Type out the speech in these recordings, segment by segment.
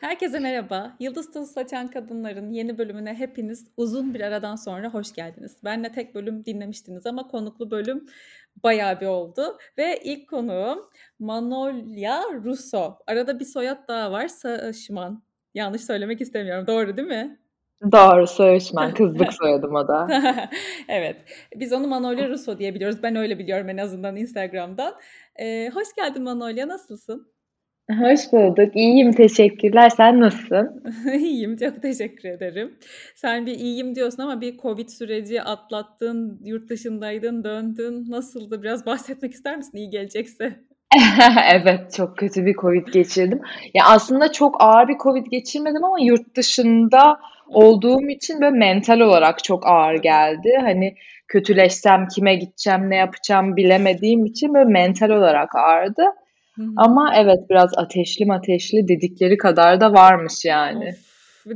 Herkese merhaba. Yıldız Tuzlu Saçan Kadınların yeni bölümüne hepiniz uzun bir aradan sonra hoş geldiniz. Benle tek bölüm dinlemiştiniz ama konuklu bölüm bayağı bir oldu. Ve ilk konuğum Manolya Russo. Arada bir soyad daha var. Saşman. Yanlış söylemek istemiyorum. Doğru değil mi? Doğru Söğüşmen. Kızlık soyadım o da. evet. Biz onu Manolya Russo diye biliyoruz. Ben öyle biliyorum en azından Instagram'dan. Ee, hoş geldin Manolya. Nasılsın? Hoş bulduk. İyiyim, teşekkürler. Sen nasılsın? İyiyim, çok teşekkür ederim. Sen bir iyiyim diyorsun ama bir Covid süreci atlattın, yurt dışındaydın, döndün. Nasıldı? Biraz bahsetmek ister misin iyi gelecekse? Evet, çok kötü bir Covid geçirdim. Ya aslında çok ağır bir Covid geçirmedim ama yurt dışında olduğum için böyle mental olarak çok ağır geldi. Hani kötüleşsem kime gideceğim, ne yapacağım bilemediğim için böyle mental olarak ağırdı. Hı hı. Ama evet biraz ateşli ateşli dedikleri kadar da varmış yani. Of.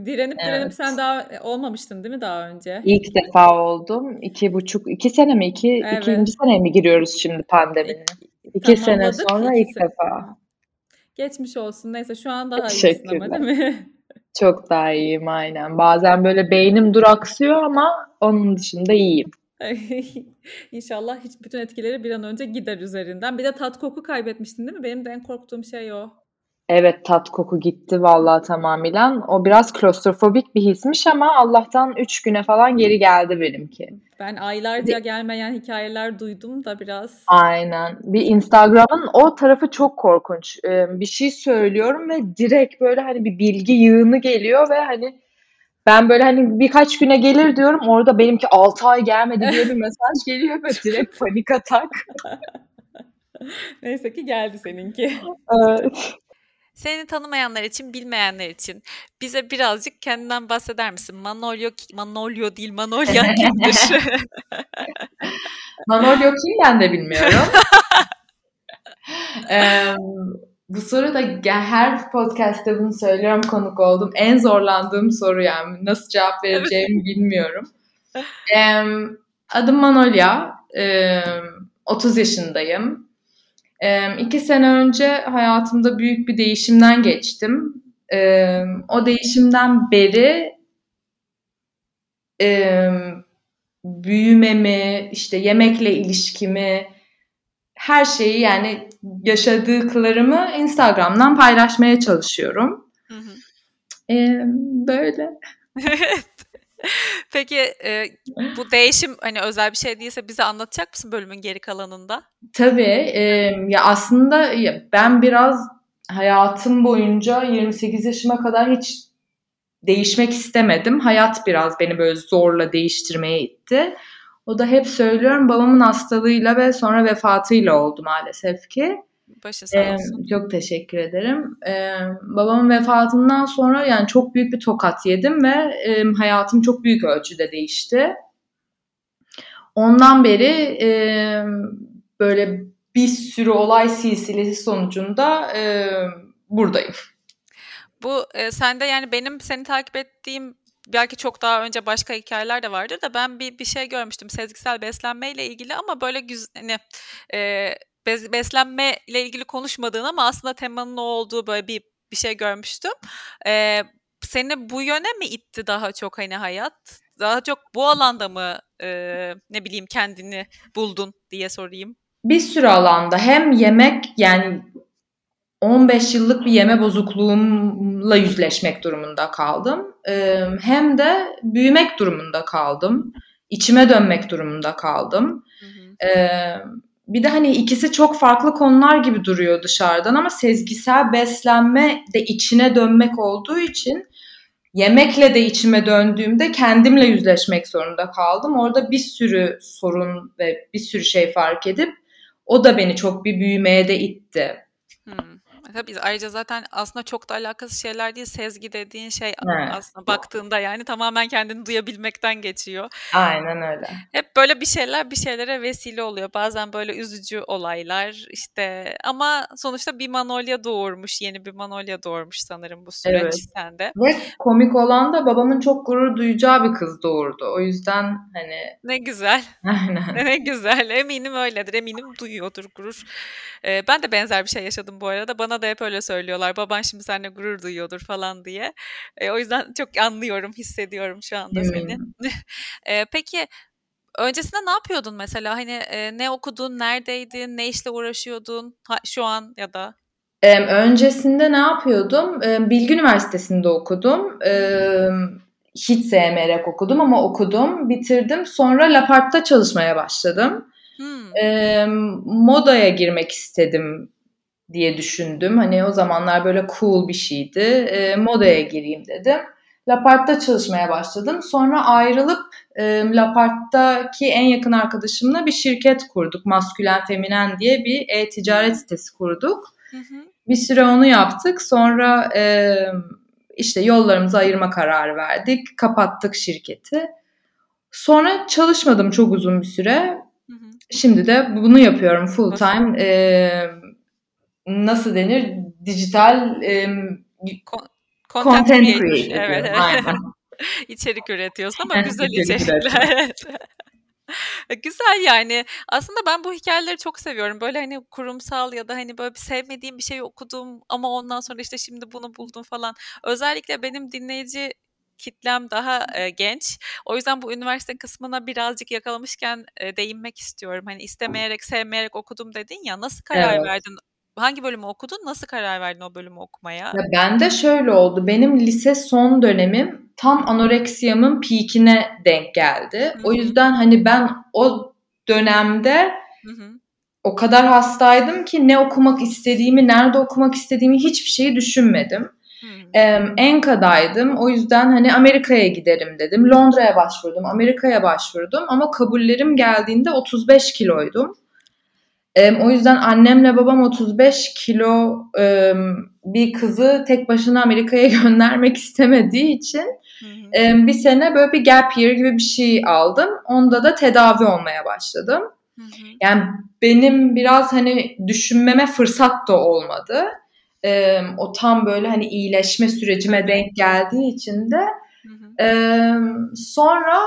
Direnip evet. direnip sen daha olmamıştın değil mi daha önce? İlk defa oldum. İki buçuk, iki sene mi? İki, evet. ikinci sene mi giriyoruz şimdi pandeminin? İki sene sonra ilk sene. defa. Geçmiş olsun. Neyse şu an daha iyisin ama değil mi? Çok daha iyiyim aynen. Bazen böyle beynim duraksıyor ama onun dışında iyiyim. İnşallah hiç bütün etkileri bir an önce gider üzerinden. Bir de tat koku kaybetmiştin değil mi? Benim de en korktuğum şey o. Evet tat koku gitti vallahi tamamıyla. O biraz klostrofobik bir hismiş ama Allah'tan 3 güne falan geri geldi benimki. Ben aylarca gelmeyen hikayeler duydum da biraz. Aynen. Bir Instagram'ın o tarafı çok korkunç. bir şey söylüyorum ve direkt böyle hani bir bilgi yığını geliyor ve hani ben böyle hani birkaç güne gelir diyorum. Orada benimki 6 ay gelmedi diye bir mesaj geliyor ve direkt panik atak. Neyse ki geldi seninki. Evet. Seni tanımayanlar için, bilmeyenler için bize birazcık kendinden bahseder misin? Manolyo, Manolyo değil, Manolya kimdir? Manolyo kim ben de bilmiyorum. ee, bu soru da her podcast'te bunu söylüyorum konuk oldum. En zorlandığım soru yani. Nasıl cevap vereceğimi bilmiyorum. Ee, adım Manolya. Ee, 30 yaşındayım. Ee, iki sene önce hayatımda büyük bir değişimden geçtim. Ee, o değişimden beri e, büyümemi, işte yemekle ilişkimi, her şeyi yani yaşadıklarımı Instagram'dan paylaşmaya çalışıyorum. Hı hı. Ee, böyle. Peki e, bu değişim hani özel bir şey değilse bize anlatacak mısın bölümün geri kalanında? Tabii. E, ya aslında ya ben biraz hayatım boyunca 28 yaşıma kadar hiç değişmek istemedim. Hayat biraz beni böyle zorla değiştirmeye itti. O da hep söylüyorum babamın hastalığıyla ve sonra vefatıyla oldu maalesef ki. Başı sağ olsun. Ee, çok teşekkür ederim. Ee, babamın vefatından sonra yani çok büyük bir tokat yedim ve e, hayatım çok büyük ölçüde değişti. Ondan beri e, böyle bir sürü olay silsilesi sonucunda e, buradayım. Bu e, sende yani benim seni takip ettiğim belki çok daha önce başka hikayeler de vardır da ben bir bir şey görmüştüm sezgisel beslenmeyle ilgili ama böyle güz hani e, bez, beslenme ile ilgili konuşmadığın ama aslında temanın o olduğu böyle bir bir şey görmüştüm. E, seni bu yöne mi itti daha çok hani hayat? Daha çok bu alanda mı e, ne bileyim kendini buldun diye sorayım. Bir sürü alanda hem yemek yani 15 yıllık bir yeme bozukluğumla yüzleşmek durumunda kaldım. Hem de büyümek durumunda kaldım. İçime dönmek durumunda kaldım. Hı hı. Bir de hani ikisi çok farklı konular gibi duruyor dışarıdan ama sezgisel beslenme de içine dönmek olduğu için yemekle de içime döndüğümde kendimle yüzleşmek zorunda kaldım. Orada bir sürü sorun ve bir sürü şey fark edip o da beni çok bir büyümeye de itti. Hmm. Tabii ayrıca zaten aslında çok da alakasız şeyler değil. Sezgi dediğin şey evet. aslında baktığında yani tamamen kendini duyabilmekten geçiyor. Aynen öyle. Hep böyle bir şeyler bir şeylere vesile oluyor. Bazen böyle üzücü olaylar işte ama sonuçta bir Manolya doğurmuş. Yeni bir Manolya doğurmuş sanırım bu süreç evet. sende. Ve komik olan da babamın çok gurur duyacağı bir kız doğurdu. O yüzden hani... Ne güzel. Aynen. Ne güzel. Eminim öyledir. Eminim duyuyordur gurur. Ee, ben de benzer bir şey yaşadım bu arada. Bana babama da hep öyle söylüyorlar. Baban şimdi seninle gurur duyuyordur falan diye. E, o yüzden çok anlıyorum, hissediyorum şu anda seni. e, peki öncesinde ne yapıyordun mesela? Hani e, ne okudun, neredeydin, ne işle uğraşıyordun ha, şu an ya da? E, öncesinde ne yapıyordum? E, Bilgi Üniversitesi'nde okudum. E, hiç sevmeyerek okudum ama okudum, bitirdim. Sonra Lapart'ta çalışmaya başladım. Hmm. E, modaya girmek istedim diye düşündüm. Hani o zamanlar böyle cool bir şeydi. E, modaya gireyim dedim. Lapart'ta çalışmaya başladım. Sonra ayrılıp e, Lapart'taki en yakın arkadaşımla bir şirket kurduk. Maskülen Feminen diye bir e-ticaret sitesi kurduk. Hı hı. Bir süre onu yaptık. Sonra e, işte yollarımızı ayırma kararı verdik. Kapattık şirketi. Sonra çalışmadım çok uzun bir süre. Hı hı. Şimdi de bunu yapıyorum full time. E, nasıl denir? Dijital e, Content, content creator. Evet, evet. Aynen. İçerik üretiyorsun ama güzel içerikler. Güzel yani. Aslında ben bu hikayeleri çok seviyorum. Böyle hani kurumsal ya da hani böyle bir sevmediğim bir şey okudum ama ondan sonra işte şimdi bunu buldum falan. Özellikle benim dinleyici kitlem daha e, genç. O yüzden bu üniversite kısmına birazcık yakalamışken e, değinmek istiyorum. Hani istemeyerek, sevmeyerek okudum dedin ya. Nasıl karar evet. verdin Hangi bölümü okudun? Nasıl karar verdin o bölümü okumaya? Ya ben de şöyle oldu. Benim lise son dönemim tam anoreksiyamın peakine denk geldi. Hı-hı. O yüzden hani ben o dönemde Hı-hı. o kadar hastaydım ki ne okumak istediğimi, nerede okumak istediğimi hiçbir şeyi düşünmedim. Ee, Enka'daydım. O yüzden hani Amerika'ya giderim dedim. Londra'ya başvurdum, Amerika'ya başvurdum ama kabullerim geldiğinde 35 kiloydum. E, o yüzden annemle babam 35 kilo e, bir kızı tek başına Amerika'ya göndermek istemediği için e, bir sene böyle bir gap year gibi bir şey aldım. Onda da tedavi olmaya başladım. Hı hı. Yani benim biraz hani düşünmeme fırsat da olmadı. E, o tam böyle hani iyileşme sürecime denk geldiği için de e, sonra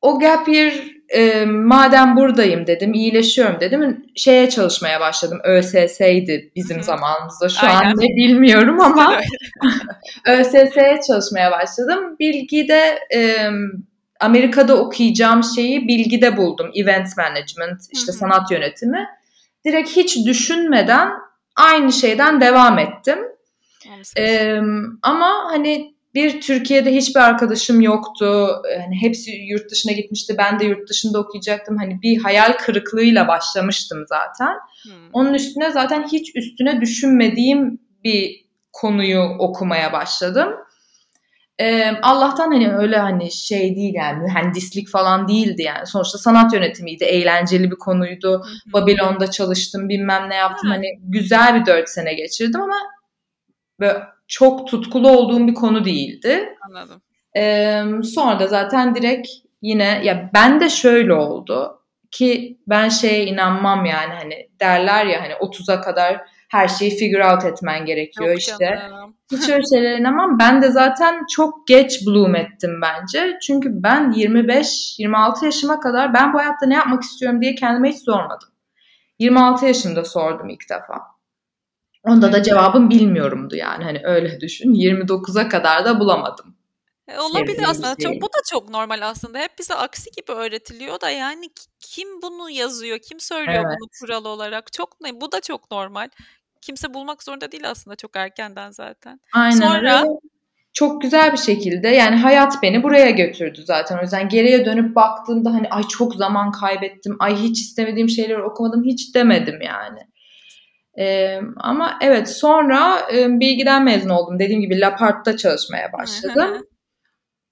o gap year e, madem buradayım dedim, iyileşiyorum dedim. Şeye çalışmaya başladım. ÖSS'ydi bizim Hı-hı. zamanımızda. Şu Aynen. an ne bilmiyorum ama ÖSS'ye çalışmaya başladım. Bilgide e, Amerika'da okuyacağım şeyi bilgide buldum. Event management, işte Hı-hı. sanat yönetimi. Direkt hiç düşünmeden aynı şeyden devam ettim. Ee, ama hani bir Türkiye'de hiçbir arkadaşım yoktu. Hani hepsi yurt dışına gitmişti. Ben de yurt dışında okuyacaktım. Hani bir hayal kırıklığıyla başlamıştım zaten. Hmm. Onun üstüne zaten hiç üstüne düşünmediğim bir konuyu okumaya başladım. Ee, Allah'tan hani öyle hani şey değil yani mühendislik falan değildi yani. Sonuçta sanat yönetimiydi. Eğlenceli bir konuydu. Hı Babilon'da çalıştım bilmem ne yaptım. Hı. Hani güzel bir dört sene geçirdim ama böyle çok tutkulu olduğum bir konu değildi. Anladım. Ee, sonra da zaten direkt yine ya ben de şöyle oldu ki ben şeye inanmam yani hani derler ya hani 30'a kadar her şeyi figure out etmen gerekiyor Yok işte. Canım. Hiç öyle şeylere inanmam. Ben de zaten çok geç bloom ettim bence. Çünkü ben 25-26 yaşıma kadar ben bu hayatta ne yapmak istiyorum diye kendime hiç sormadım. 26 yaşımda sordum ilk defa. Onda da cevabım bilmiyorumdu yani hani öyle düşün. 29'a kadar da bulamadım. E, olabilir aslında. Çok, bu da çok normal aslında. Hep bize aksi gibi öğretiliyor da yani kim bunu yazıyor, kim söylüyor evet. bunu kural olarak? Çok bu da çok normal. Kimse bulmak zorunda değil aslında çok erkenden zaten. Aynen Sonra öyle. Çok güzel bir şekilde yani hayat beni buraya götürdü zaten. O yüzden geriye dönüp baktığımda hani ay çok zaman kaybettim. Ay hiç istemediğim şeyleri okumadım hiç demedim yani. E, ama evet sonra e, bilgiden mezun oldum. Dediğim gibi Lapart'ta çalışmaya başladım.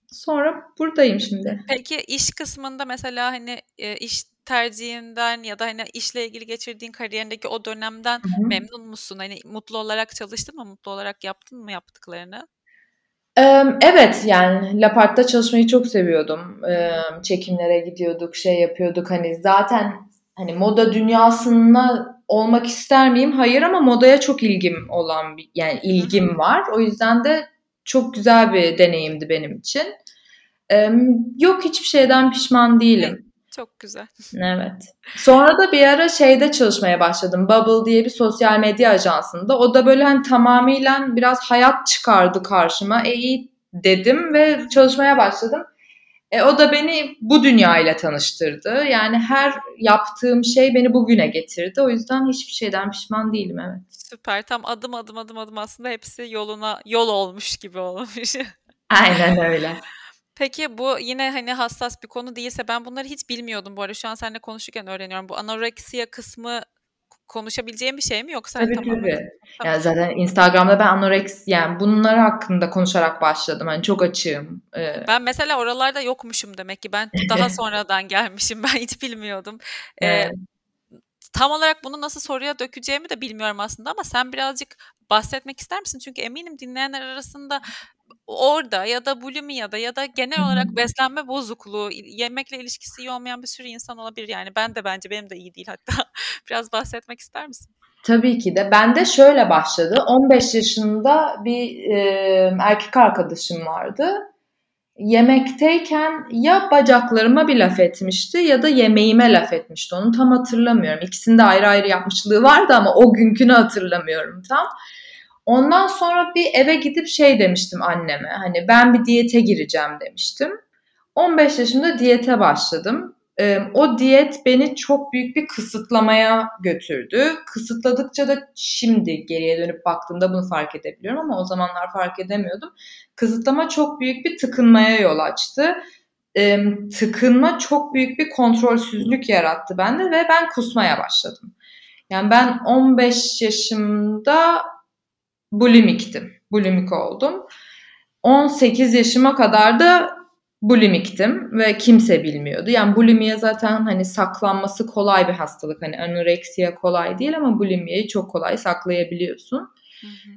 sonra buradayım şimdi. Peki iş kısmında mesela hani e, iş tercihinden ya da hani işle ilgili geçirdiğin kariyerindeki o dönemden Hı-hı. memnun musun? Hani mutlu olarak çalıştın mı? Mutlu olarak yaptın mı yaptıklarını? Evet yani Lapart'ta çalışmayı çok seviyordum. Çekimlere gidiyorduk, şey yapıyorduk. Hani zaten hani moda dünyasına olmak ister miyim? Hayır ama modaya çok ilgim olan bir yani ilgim var. O yüzden de çok güzel bir deneyimdi benim için. Ee, yok hiçbir şeyden pişman değilim. Çok güzel. Evet. Sonra da bir ara şeyde çalışmaya başladım. Bubble diye bir sosyal medya ajansında. O da böyle hani tamamıyla biraz hayat çıkardı karşıma. E iyi dedim ve çalışmaya başladım. E, o da beni bu dünya ile tanıştırdı. Yani her yaptığım şey beni bugüne getirdi. O yüzden hiçbir şeyden pişman değilim evet. Süper. Tam adım adım adım adım aslında hepsi yoluna yol olmuş gibi olmuş. Aynen öyle. Peki bu yine hani hassas bir konu değilse ben bunları hiç bilmiyordum bu arada. Şu an seninle konuşurken öğreniyorum. Bu anoreksiya kısmı konuşabileceğim bir şey mi yoksa Tabii tamamen tabii. Tamam. Yani zaten Instagram'da ben anoreks yani bunlar hakkında konuşarak başladım. Hani çok açığım. Ee, Ben mesela oralarda yokmuşum demek ki. Ben daha sonradan gelmişim. Ben hiç bilmiyordum. Ee, evet. tam olarak bunu nasıl soruya dökeceğimi de bilmiyorum aslında ama sen birazcık bahsetmek ister misin? Çünkü eminim dinleyenler arasında orada ya da bulimiyada ya da genel olarak beslenme bozukluğu, yemekle ilişkisi iyi olmayan bir sürü insan olabilir. Yani ben de bence benim de iyi değil hatta. Biraz bahsetmek ister misin? Tabii ki de. Ben de şöyle başladı. 15 yaşında bir e, erkek arkadaşım vardı. Yemekteyken ya bacaklarıma bir laf etmişti ya da yemeğime laf etmişti. Onu tam hatırlamıyorum. İkisinde ayrı ayrı yapmışlığı vardı ama o günkünü hatırlamıyorum tam. Ondan sonra bir eve gidip şey demiştim anneme. Hani ben bir diyete gireceğim demiştim. 15 yaşımda diyete başladım. O diyet beni çok büyük bir kısıtlamaya götürdü. Kısıtladıkça da şimdi geriye dönüp baktığımda bunu fark edebiliyorum ama o zamanlar fark edemiyordum. Kısıtlama çok büyük bir tıkınmaya yol açtı. Tıkınma çok büyük bir kontrolsüzlük yarattı bende ve ben kusmaya başladım. Yani ben 15 yaşımda bulimiktim. Bulimik oldum. 18 yaşıma kadar da bulimiktim ve kimse bilmiyordu. Yani bulimiye zaten hani saklanması kolay bir hastalık. Hani anoreksiya kolay değil ama bulimiyeyi çok kolay saklayabiliyorsun.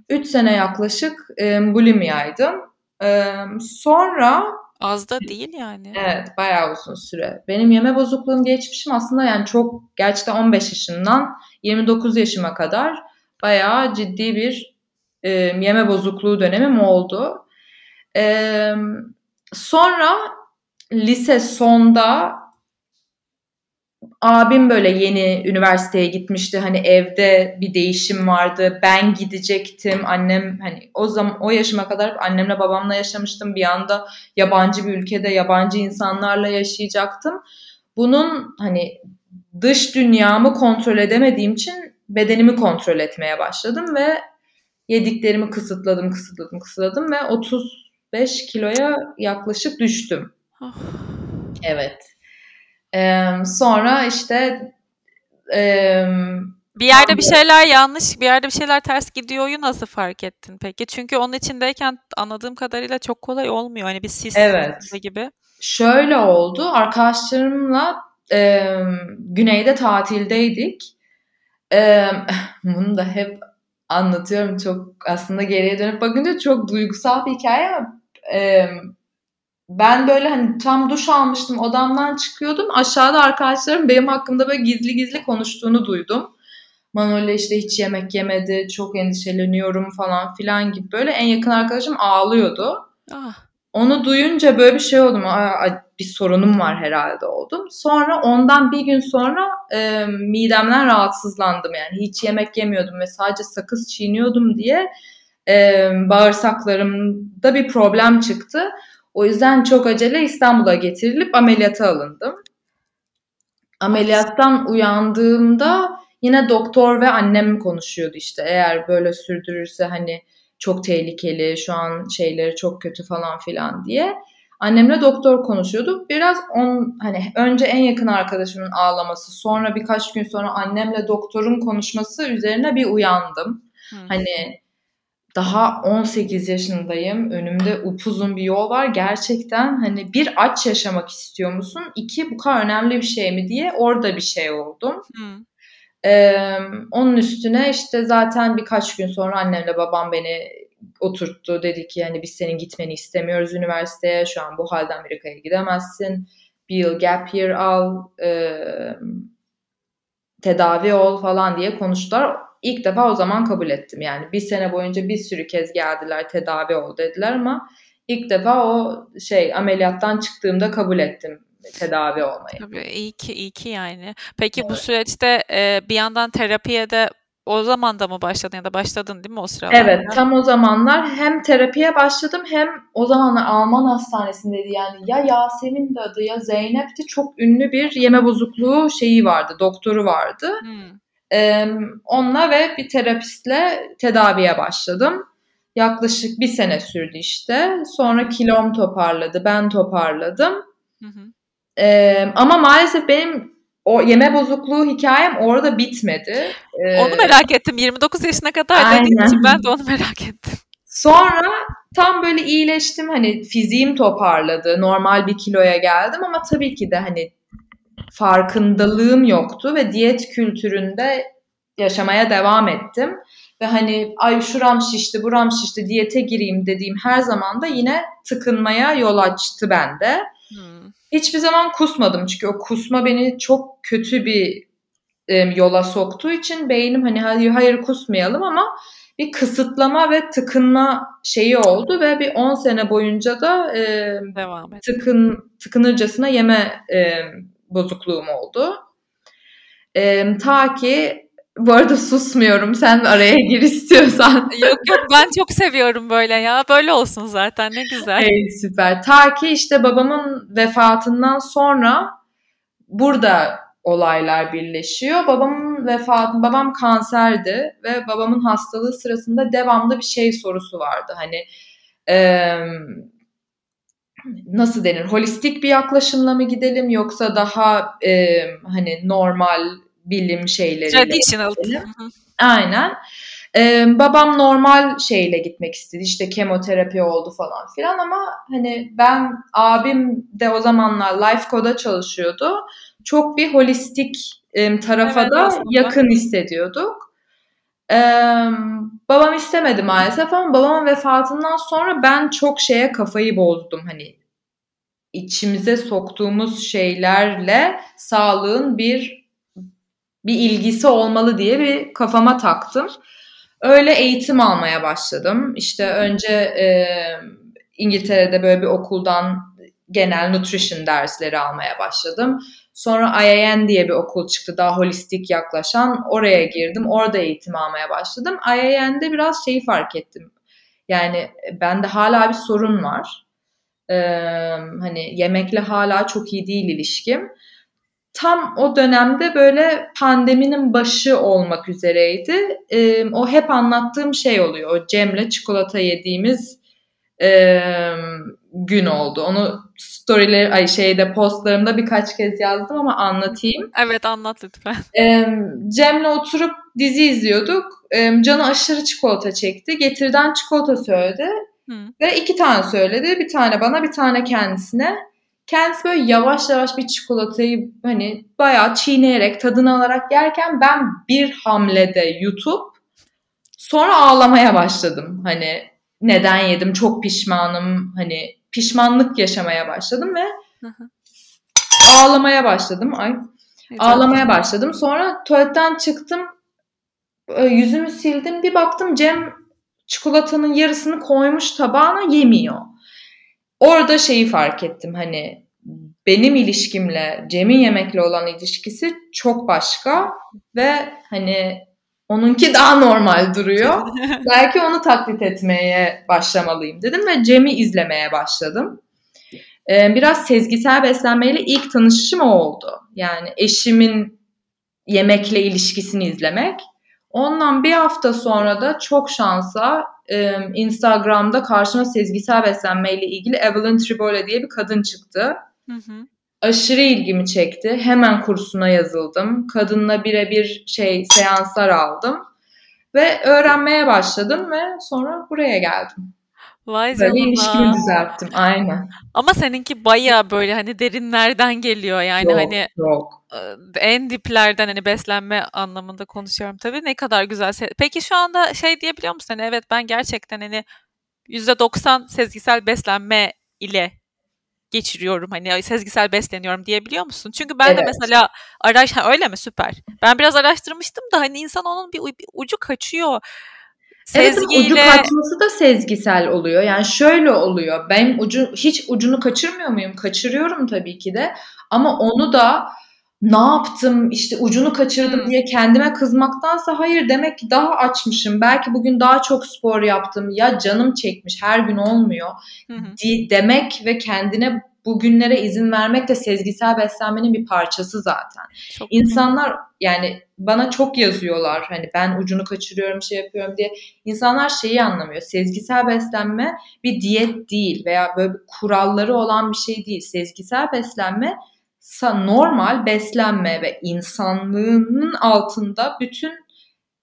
3 sene yaklaşık e, bulimiyaydım. E, sonra Az da değil yani. Evet bayağı uzun süre. Benim yeme bozukluğum geçmişim aslında yani çok gerçekten 15 yaşından 29 yaşıma kadar bayağı ciddi bir e, yeme bozukluğu dönemim oldu. E, sonra lise sonda abim böyle yeni üniversiteye gitmişti. Hani evde bir değişim vardı. Ben gidecektim. Annem hani o zaman o yaşıma kadar annemle babamla yaşamıştım. Bir anda yabancı bir ülkede yabancı insanlarla yaşayacaktım. Bunun hani dış dünyamı kontrol edemediğim için bedenimi kontrol etmeye başladım ve yediklerimi kısıtladım, kısıtladım, kısıtladım ve 35 kiloya yaklaşık düştüm. Oh. Evet. Ee, sonra işte e, Bir yerde bir şeyler yanlış, bir yerde bir şeyler ters gidiyoryu nasıl fark ettin peki? Çünkü onun içindeyken anladığım kadarıyla çok kolay olmuyor. Hani bir sis Evet. gibi. şöyle oldu. Arkadaşlarımla e, güneyde tatildeydik. E, bunu da hep anlatıyorum. Çok aslında geriye dönüp bakınca çok duygusal bir hikaye ama e, ben böyle hani tam duş almıştım odamdan çıkıyordum. Aşağıda arkadaşlarım benim hakkımda böyle gizli gizli konuştuğunu duydum. Manolya işte hiç yemek yemedi, çok endişeleniyorum falan filan gibi böyle en yakın arkadaşım ağlıyordu. Ah. Onu duyunca böyle bir şey oldum. Aa, bir sorunum var herhalde oldum. Sonra ondan bir gün sonra e, midemden rahatsızlandım. Yani hiç yemek yemiyordum ve sadece sakız çiğniyordum diye e, bağırsaklarımda bir problem çıktı. O yüzden çok acele İstanbul'a getirilip ameliyata alındım. Ameliyattan uyandığımda yine doktor ve annem konuşuyordu işte. Eğer böyle sürdürürse hani çok tehlikeli, şu an şeyleri çok kötü falan filan diye. Annemle doktor konuşuyordu. Biraz on hani önce en yakın arkadaşımın ağlaması, sonra birkaç gün sonra annemle doktorun konuşması üzerine bir uyandım. Hı. Hani daha 18 yaşındayım. Önümde upuzun bir yol var. Gerçekten hani bir aç yaşamak istiyor musun? İki bu kadar önemli bir şey mi diye orada bir şey oldum. Hı. Ee, onun üstüne işte zaten birkaç gün sonra annemle babam beni oturttu. Dedi ki yani biz senin gitmeni istemiyoruz üniversiteye. Şu an bu halde Amerika'ya gidemezsin. Bir yıl gap year al. E, tedavi ol falan diye konuştular. İlk defa o zaman kabul ettim. Yani bir sene boyunca bir sürü kez geldiler tedavi ol dediler ama ilk defa o şey ameliyattan çıktığımda kabul ettim tedavi olmayı. Tabii iyi ki iyi ki yani. Peki bu süreçte e, bir yandan terapiye de o zaman da mı başladın ya da başladın değil mi o sıralarda? Evet tam o zamanlar hem terapiye başladım hem o zamanlar Alman hastanesindeydi yani ya Yasemin de adı ya Zeynep'ti çok ünlü bir yeme bozukluğu şeyi vardı doktoru vardı. Hmm. Ee, onunla ve bir terapistle tedaviye başladım. Yaklaşık bir sene sürdü işte. Sonra kilom toparladı, ben toparladım. Hı hı. Ee, ama maalesef benim o yeme bozukluğu hikayem orada bitmedi. Ee, Onu merak ettim. 29 yaşına kadar dediğin Aynen. için ben de onu merak ettim. Sonra tam böyle iyileştim. Hani fiziğim toparladı. Normal bir kiloya geldim ama tabii ki de hani farkındalığım yoktu ve diyet kültüründe yaşamaya devam ettim. Ve hani ay şuram şişti, buram şişti, diyete gireyim dediğim her zaman da yine tıkınmaya yol açtı bende. Hiçbir zaman kusmadım çünkü o kusma beni çok kötü bir e, yola soktuğu için beynim hani hayır, hayır kusmayalım ama bir kısıtlama ve tıkınma şeyi oldu ve bir 10 sene boyunca da e, Devam et. tıkın tıkınırcasına yeme e, bozukluğum oldu. E, ta ki bu arada susmuyorum. Sen araya gir istiyorsan. Yok yok ben çok seviyorum böyle ya. Böyle olsun zaten ne güzel. Ey, süper. Ta ki işte babamın vefatından sonra burada olaylar birleşiyor. Babamın vefatı, babam kanserdi ve babamın hastalığı sırasında devamlı bir şey sorusu vardı. Hani eee, nasıl denir? Holistik bir yaklaşımla mı gidelim yoksa daha eee, hani normal bilim şeyleriyle Traditional. Aynen. Ee, babam normal şeyle gitmek istedi. İşte kemoterapi oldu falan filan ama hani ben abim de o zamanlar Life Code'a çalışıyordu. Çok bir holistik e, tarafa Evet, da aslında. yakın hissediyorduk. Ee, babam istemedi maalesef ama babamın vefatından sonra ben çok şeye kafayı bozdum. Hani içimize soktuğumuz şeylerle sağlığın bir bir ilgisi olmalı diye bir kafama taktım. Öyle eğitim almaya başladım. İşte önce e, İngiltere'de böyle bir okuldan genel nutrition dersleri almaya başladım. Sonra IAN diye bir okul çıktı daha holistik yaklaşan. Oraya girdim. Orada eğitim almaya başladım. IAN'de biraz şeyi fark ettim. Yani bende hala bir sorun var. Ee, hani yemekle hala çok iyi değil ilişkim tam o dönemde böyle pandeminin başı olmak üzereydi. Ee, o hep anlattığım şey oluyor. O Cem'le çikolata yediğimiz e, gün oldu. Onu storyler ay şeyde postlarımda birkaç kez yazdım ama anlatayım. Evet anlat lütfen. Ee, Cem'le oturup dizi izliyorduk. Ee, canı aşırı çikolata çekti. Getirden çikolata söyledi. Hı. Ve iki tane söyledi. Bir tane bana bir tane kendisine. Kendisi böyle yavaş yavaş bir çikolatayı hani bayağı çiğneyerek tadını alarak yerken ben bir hamlede yutup sonra ağlamaya başladım. Hani neden yedim çok pişmanım hani pişmanlık yaşamaya başladım ve ağlamaya başladım. Ay ağlamaya başladım. Sonra tuvaletten çıktım. Yüzümü sildim. Bir baktım Cem çikolatanın yarısını koymuş tabağına yemiyor. Orada şeyi fark ettim hani benim ilişkimle Cem'in yemekle olan ilişkisi çok başka ve hani onunki daha normal duruyor. Belki onu taklit etmeye başlamalıyım dedim ve Cem'i izlemeye başladım. Ee, biraz sezgisel beslenmeyle ilk tanışışım o oldu. Yani eşimin yemekle ilişkisini izlemek. Ondan bir hafta sonra da çok şansa e, Instagram'da karşıma sezgisel beslenmeyle ilgili Evelyn Tribole diye bir kadın çıktı. Hı hı. Aşırı ilgimi çekti. Hemen kursuna yazıldım. Kadınla birebir şey seanslar aldım. Ve öğrenmeye başladım ve sonra buraya geldim. Vay Böyle ilişkimi canına. düzelttim. Aynen. Ama seninki baya böyle hani derinlerden geliyor yani Yok, hani yok. en diplerden hani beslenme anlamında konuşuyorum tabii ne kadar güzel. Peki şu anda şey diyebiliyor musun? Hani evet ben gerçekten hani %90 sezgisel beslenme ile geçiriyorum. Hani sezgisel besleniyorum diyebiliyor musun? Çünkü ben de Evet. mesela araş ha, öyle mi? Süper. Ben biraz araştırmıştım da hani insan onun bir ucu kaçıyor. Evet ama ucu Sezgiyle kaçması da sezgisel oluyor. Yani şöyle oluyor. Ben ucu hiç ucunu kaçırmıyor muyum? Kaçırıyorum tabii ki de. Ama onu da ne yaptım işte ucunu kaçırdım Hmm. diye kendime kızmaktansa hayır demek ki daha açmışım. Belki bugün daha çok spor yaptım. Ya canım çekmiş her gün olmuyor. Hı hı. di- demek ve kendine bugünlere izin vermek de sezgisel beslenmenin bir parçası zaten. Çok İnsanlar yani bana çok yazıyorlar hani ben ucunu kaçırıyorum şey yapıyorum diye. İnsanlar şeyi anlamıyor. Sezgisel beslenme bir diyet değil veya böyle bir kuralları olan bir şey değil. Sezgisel beslenme normal beslenme ve insanlığının altında bütün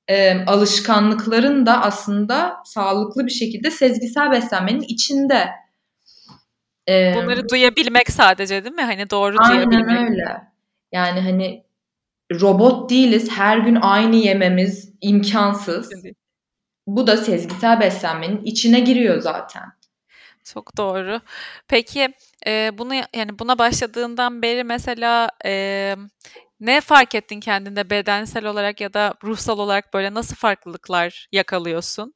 e, alışkanlıkların da aslında sağlıklı bir şekilde sezgisel beslenmenin içinde. E, Bunları duyabilmek sadece değil mi? Hani doğru aynen duyabilmek. öyle. Yani hani robot değiliz. Her gün aynı yememiz imkansız. Bu da sezgisel beslenmenin içine giriyor zaten. Çok doğru. Peki e, bunu yani buna başladığından beri mesela e, ne fark ettin kendinde bedensel olarak ya da ruhsal olarak böyle nasıl farklılıklar yakalıyorsun?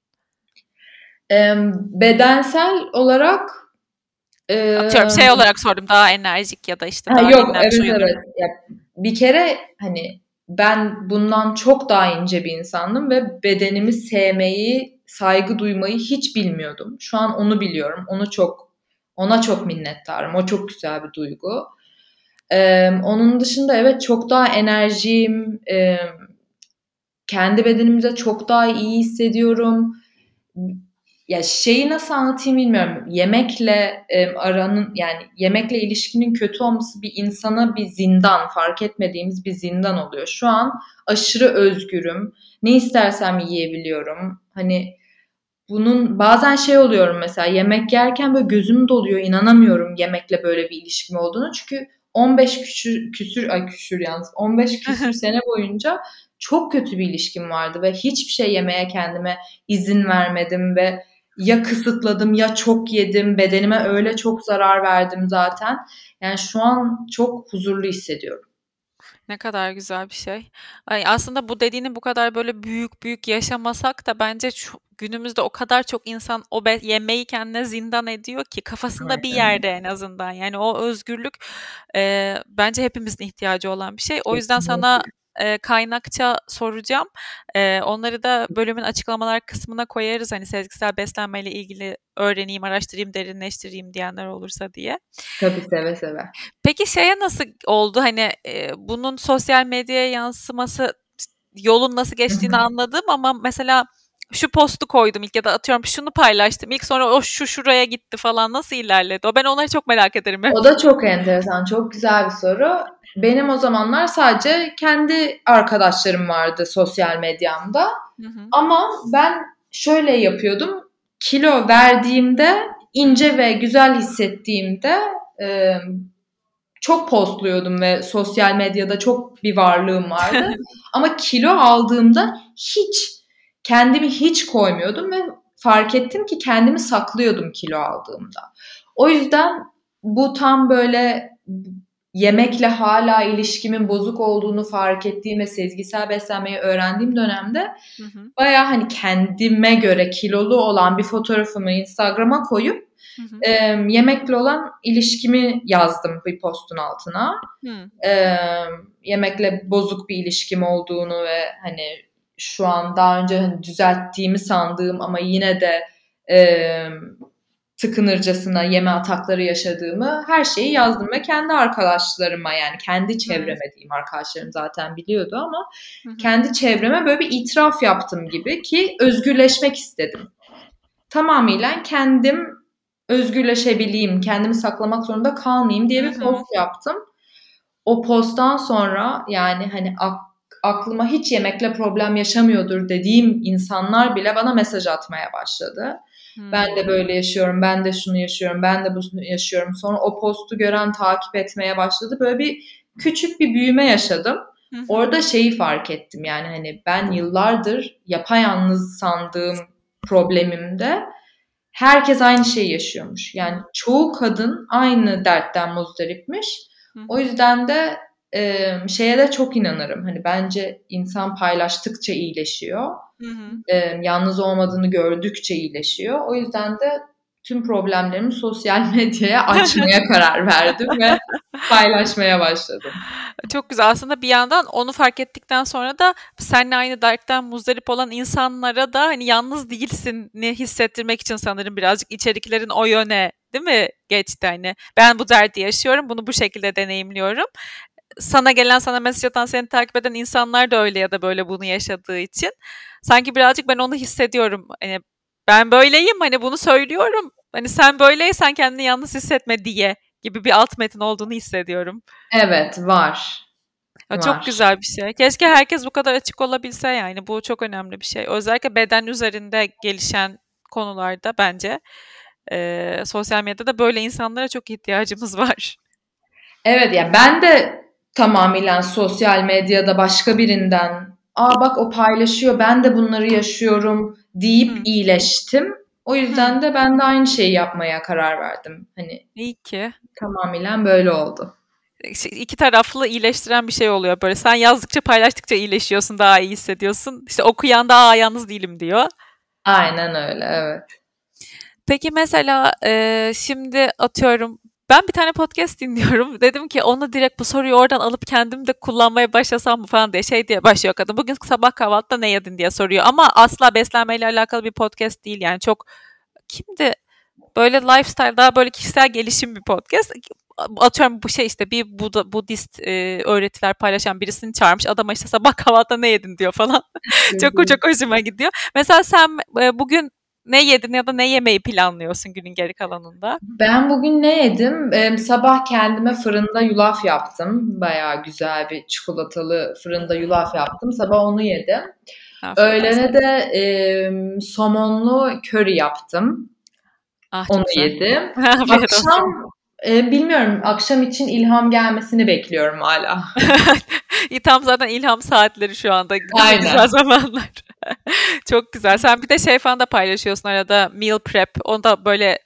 E, bedensel olarak Atıyorum şey olarak sordum daha enerjik ya da işte Ha, daha yok dinlenmiş evet evet. Ya, bir kere hani ben bundan çok daha ince bir insandım ve bedenimi sevmeyi, saygı duymayı hiç bilmiyordum. Şu an onu biliyorum. Onu çok ona çok minnettarım. O çok güzel bir duygu. Ee, onun dışında evet çok daha enerjiyim. Ee, kendi bedenimize çok daha iyi hissediyorum. Ya şeyi nasıl anlatayım bilmiyorum. Yemekle e, aranın yani yemekle ilişkinin kötü olması bir insana bir zindan, fark etmediğimiz bir zindan oluyor. Şu an aşırı özgürüm. Ne istersem yiyebiliyorum. Hani bunun bazen şey oluyorum mesela yemek yerken böyle gözüm doluyor. inanamıyorum yemekle böyle bir ilişkim olduğunu. Çünkü 15 küsür, küsür ay küsür yalnız 15 küsür sene boyunca çok kötü bir ilişkim vardı ve hiçbir şey yemeye kendime izin vermedim ve ya kısıtladım ya çok yedim. Bedenime öyle çok zarar verdim zaten. Yani şu an çok huzurlu hissediyorum. Ne kadar güzel bir şey. Ay aslında bu dediğini bu kadar böyle büyük büyük yaşamasak da bence şu, günümüzde o kadar çok insan o be, yemeği kendine zindan ediyor ki kafasında bir Aynen. yerde en azından. Yani o özgürlük e, bence hepimizin ihtiyacı olan bir şey. O yüzden sana e, kaynakça soracağım. E, onları da bölümün açıklamalar kısmına koyarız. Hani sezgisel beslenmeyle ilgili öğreneyim, araştırayım, derinleştireyim diyenler olursa diye. Tabii seve seve. Peki şeye nasıl oldu? Hani e, bunun sosyal medyaya yansıması yolun nasıl geçtiğini anladım ama mesela şu postu koydum ilk ya da atıyorum şunu paylaştım ilk sonra o şu şuraya gitti falan nasıl ilerledi? O ben onları çok merak ederim. O da çok enteresan, çok güzel bir soru. Benim o zamanlar sadece kendi arkadaşlarım vardı sosyal medyamda. Hı hı. Ama ben şöyle yapıyordum. Kilo verdiğimde, ince ve güzel hissettiğimde e, çok postluyordum ve sosyal medyada çok bir varlığım vardı. Ama kilo aldığımda hiç kendimi hiç koymuyordum ve fark ettim ki kendimi saklıyordum kilo aldığımda. O yüzden bu tam böyle yemekle hala ilişkimin bozuk olduğunu fark ettiğim ve sezgisel beslenmeyi öğrendiğim dönemde Hı hı. baya hani kendime göre kilolu olan bir fotoğrafımı Instagram'a koyup Hı hı. e, yemekle olan ilişkimi yazdım bir postun altına. Hı. E, yemekle bozuk bir ilişkim olduğunu ve hani şu an daha önce hani düzelttiğimi sandığım ama yine de e, tıkınırcasına yeme atakları yaşadığımı her şeyi yazdım ve kendi arkadaşlarıma yani kendi çevreme diyeyim arkadaşlarım zaten biliyordu ama kendi çevreme böyle bir itiraf yaptım gibi ki özgürleşmek istedim. Tamamıyla kendim özgürleşebileyim, kendimi saklamak zorunda kalmayayım diye bir post yaptım. O posttan sonra yani hani ak- aklıma hiç yemekle problem yaşamıyordur dediğim insanlar bile bana mesaj atmaya başladı. Hı. Ben de böyle yaşıyorum, ben de şunu yaşıyorum, ben de bunu yaşıyorum. Sonra o postu gören takip etmeye başladı. Böyle bir küçük bir büyüme yaşadım. Orada şeyi fark ettim yani hani ben yıllardır yapayalnız sandığım problemimde herkes aynı şeyi yaşıyormuş. Yani çoğu kadın aynı dertten muzdaripmiş. O yüzden de e, şeye de çok inanırım. Hani bence insan paylaştıkça iyileşiyor. Hı hı. E, yalnız olmadığını gördükçe iyileşiyor. O yüzden de tüm problemlerimi sosyal medyaya açmaya karar verdim ve paylaşmaya başladım. Çok güzel. Aslında bir yandan onu fark ettikten sonra da seninle aynı dertten muzdarip olan insanlara da hani yalnız değilsin ne hissettirmek için sanırım birazcık içeriklerin o yöne değil mi geçti hani. Ben bu derdi yaşıyorum. Bunu bu şekilde deneyimliyorum. Sana gelen, sana mesaj atan, seni takip eden insanlar da öyle ya da böyle bunu yaşadığı için. Sanki birazcık ben onu hissediyorum. Hani ben böyleyim hani bunu söylüyorum. Hani sen böyleysen kendini yalnız hissetme diye gibi bir alt metin olduğunu hissediyorum. Evet var. Ya var. çok güzel bir şey. Keşke herkes bu kadar açık olabilse yani. Bu çok önemli bir şey. Özellikle beden üzerinde gelişen konularda bence e, sosyal medyada böyle insanlara çok ihtiyacımız var. Evet yani ben de tamamıyla sosyal medyada başka birinden aa bak o paylaşıyor ben de bunları yaşıyorum deyip iyileştim. O yüzden de ben de aynı şeyi yapmaya karar verdim. Hani İyi ki. tamamıyla böyle oldu. İki taraflı iyileştiren bir şey oluyor. Böyle sen yazdıkça paylaştıkça iyileşiyorsun, daha iyi hissediyorsun. İşte okuyan da aa yalnız değilim diyor. Aynen öyle evet. Peki mesela e, şimdi atıyorum ben bir tane podcast dinliyorum. Dedim ki onu direkt bu soruyu oradan alıp kendim de kullanmaya başlasam mı falan diye şey diye başlıyor kadın. Bugün sabah kahvaltıda ne yedin diye soruyor. Ama asla beslenmeyle alakalı bir podcast değil. Yani çok kimdi böyle lifestyle daha böyle kişisel gelişim bir podcast. Atıyorum bu şey işte bir Buda, Budist e, öğretiler paylaşan birisini çağırmış. Adama işte sabah kahvaltıda ne yedin diyor falan. çok çok hoşuma gidiyor. Mesela sen e, bugün ne yedin ya da ne yemeyi planlıyorsun günün geri kalanında? Ben bugün ne yedim? Ee, sabah kendime fırında yulaf yaptım. Bayağı güzel bir çikolatalı fırında yulaf yaptım. Sabah onu yedim. Afiyet Öğlene de e, somonlu köri yaptım. Ah, Onu güzel. yedim. Akşam e, bilmiyorum akşam için ilham gelmesini bekliyorum hala. Tam zaten ilham saatleri şu anda. Aynen. Güzel zamanlar. Çok güzel. Sen bir de şey falan da paylaşıyorsun arada meal prep. Onu da böyle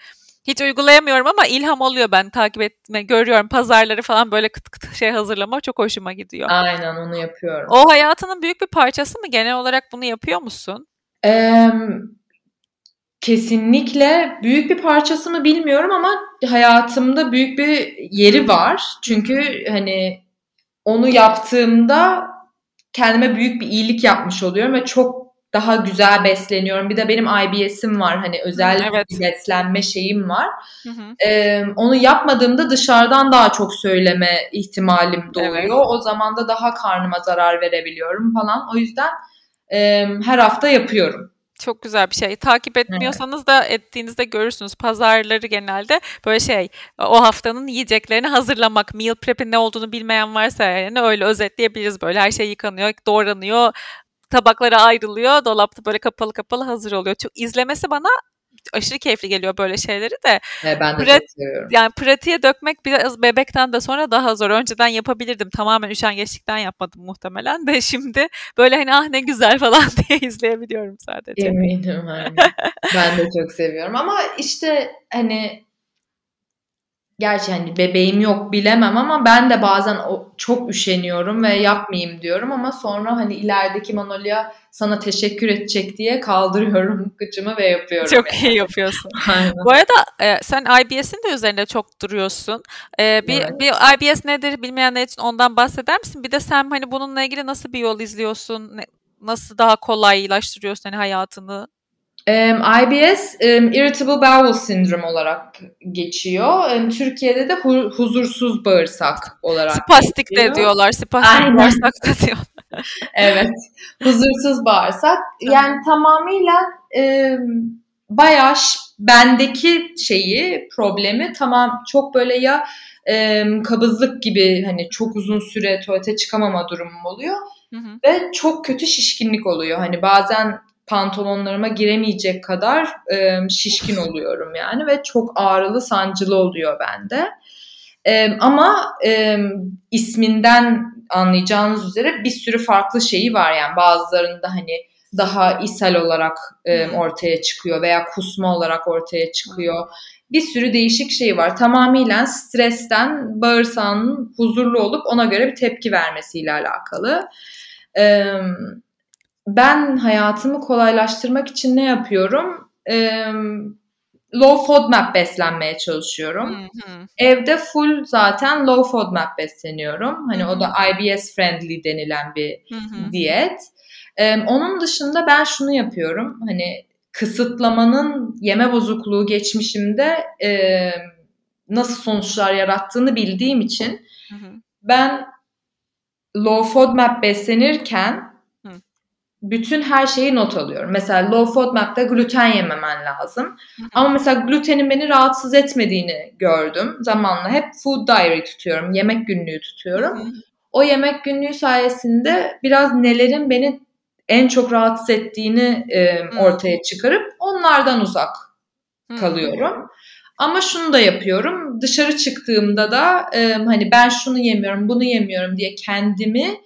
hiç uygulayamıyorum ama ilham oluyor ben takip etme görüyorum pazarları falan böyle kıt kıt şey hazırlama çok hoşuma gidiyor. Aynen onu yapıyorum. O hayatının büyük bir parçası mı? Genel olarak bunu yapıyor musun? Eee, kesinlikle büyük bir parçası mı bilmiyorum ama hayatımda büyük bir yeri var. Çünkü hani onu yaptığımda kendime büyük bir iyilik yapmış oluyorum ve çok daha güzel besleniyorum. Bir de benim IBS'im var. Hani özel evet. bir beslenme şeyim var. Hı hı. Ee, onu yapmadığımda dışarıdan daha çok söyleme ihtimalim doğuyor. Evet. O zaman da daha karnıma zarar verebiliyorum falan. O yüzden e, her hafta yapıyorum. Çok güzel bir şey. Takip etmiyorsanız da ettiğinizde görürsünüz. Pazarları genelde böyle şey o haftanın yiyeceklerini hazırlamak. Meal prep'in ne olduğunu bilmeyen varsa yani öyle özetleyebiliriz böyle. Her şey yıkanıyor, doğranıyor, tabaklara ayrılıyor. Dolapta böyle kapalı kapalı hazır oluyor. Çok izlemesi bana aşırı keyifli geliyor böyle şeyleri de. Ve ben de çok seviyorum. Yani pratiğe dökmek biraz bebekten de sonra daha zor. Önceden yapabilirdim. Tamamen üşengeçlikten yapmadım muhtemelen de şimdi böyle hani ah ne güzel falan diye izleyebiliyorum sadece. Eminim aynen. ben de çok seviyorum ama işte hani gerçi hani bebeğim yok bilemem ama ben de bazen o, çok üşeniyorum ve yapmayayım diyorum ama sonra hani ilerideki Manolya sana teşekkür edecek diye kaldırıyorum kıçımı ve yapıyorum. Çok iyi yapıyorsun. Aynen. Bu arada e, sen IBS'in de üzerinde çok duruyorsun. E, bir, Evet. bir IBS nedir bilmeyenler için ondan bahseder misin? Bir de sen hani bununla ilgili nasıl bir yol izliyorsun? Nasıl daha kolaylaştırıyorsun hani hayatını? Em, IBS em, Irritable Bowel Syndrome olarak geçiyor. Em, Türkiye'de de hu- huzursuz bağırsak olarak Spastik de geçiyor. diyorlar. Spastik Aynen. bağırsak da diyorlar. Evet. Huzursuz bağırsak. Yani tamamıyla e, bayağı bendeki şeyi, problemi tamam çok böyle ya e, kabızlık gibi hani çok uzun süre tuvalete çıkamama durumum oluyor Hı hı. ve çok kötü şişkinlik oluyor. Hani bazen pantolonlarıma giremeyecek kadar e, şişkin oluyorum yani ve çok ağrılı sancılı oluyor bende. E, ama e, isminden anlayacağınız üzere bir sürü farklı şeyi var yani bazılarında hani daha ishal olarak e, ortaya çıkıyor veya kusma olarak ortaya çıkıyor. Bir sürü değişik şey var. Tamamıyla stresten bağırsağının huzurlu olup ona göre bir tepki vermesiyle alakalı. E, ben hayatımı kolaylaştırmak için ne yapıyorum? E, low FODMAP beslenmeye çalışıyorum. Hı hı. Evde full zaten low FODMAP besleniyorum. Hani Hı o da IBS friendly denilen bir Hı hı. diyet. Ee, onun dışında ben şunu yapıyorum. Hani kısıtlamanın yeme bozukluğu geçmişimde e, nasıl sonuçlar yarattığını bildiğim için Hı hı. ben low FODMAP beslenirken. Bütün her şeyi not alıyorum. Mesela low FODMAP'ta gluten yememen lazım. Ama mesela glutenin beni rahatsız etmediğini gördüm. Zamanla hep food diary tutuyorum. Yemek günlüğü tutuyorum. O yemek günlüğü sayesinde biraz nelerin beni en çok rahatsız ettiğini e, ortaya çıkarıp onlardan uzak kalıyorum. Ama şunu da yapıyorum. Dışarı çıktığımda da e, hani ben şunu yemiyorum, bunu yemiyorum diye kendimi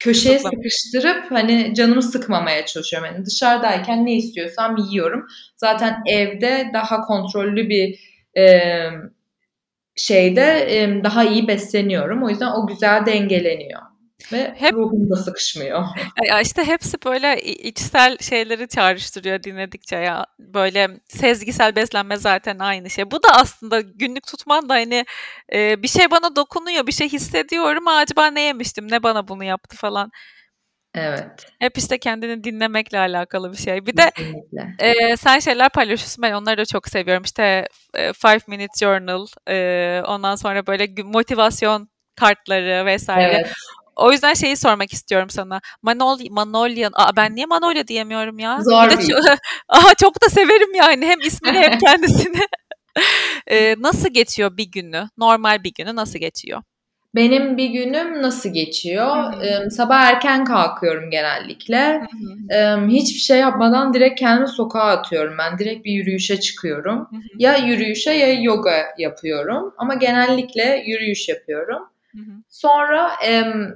köşeye Kısıtla. sıkıştırıp hani canımı sıkmamaya çalışıyorum. Yani dışarıdayken ne istiyorsam yiyorum. Zaten evde daha kontrollü bir e, şeyde e, daha iyi besleniyorum. O yüzden o güzel dengeleniyor. Ve Hep- ruhum da sıkışmıyor. Ya işte hepsi böyle içsel şeyleri çağrıştırıyor dinledikçe ya. Böyle sezgisel beslenme zaten aynı şey. Bu da aslında günlük tutman da hani e, bir şey bana dokunuyor, bir şey hissediyorum. Acaba ne yemiştim, ne bana bunu yaptı falan. Evet. Hep işte kendini dinlemekle alakalı bir şey. Bir de Kesinlikle. e, sen şeyler paylaşıyorsun ben onları da çok seviyorum. İşte e, Five Minute Journal, e, ondan sonra böyle motivasyon kartları vesaire. Evet. O yüzden şeyi sormak istiyorum sana. Manol Manolya. Aa, ben niye Manolya diyemiyorum ya? Zor bir çok, Aa, çok da severim yani. Hem ismini hem kendisini. Ee, nasıl geçiyor bir günü? Normal bir günü nasıl geçiyor? Benim bir günüm nasıl geçiyor? Ee, sabah erken kalkıyorum genellikle. Ee, hiçbir şey yapmadan direkt kendimi sokağa atıyorum. Ben direkt bir yürüyüşe çıkıyorum. Ya yürüyüşe ya yoga yapıyorum. Ama genellikle yürüyüş yapıyorum. Hı hı. Sonra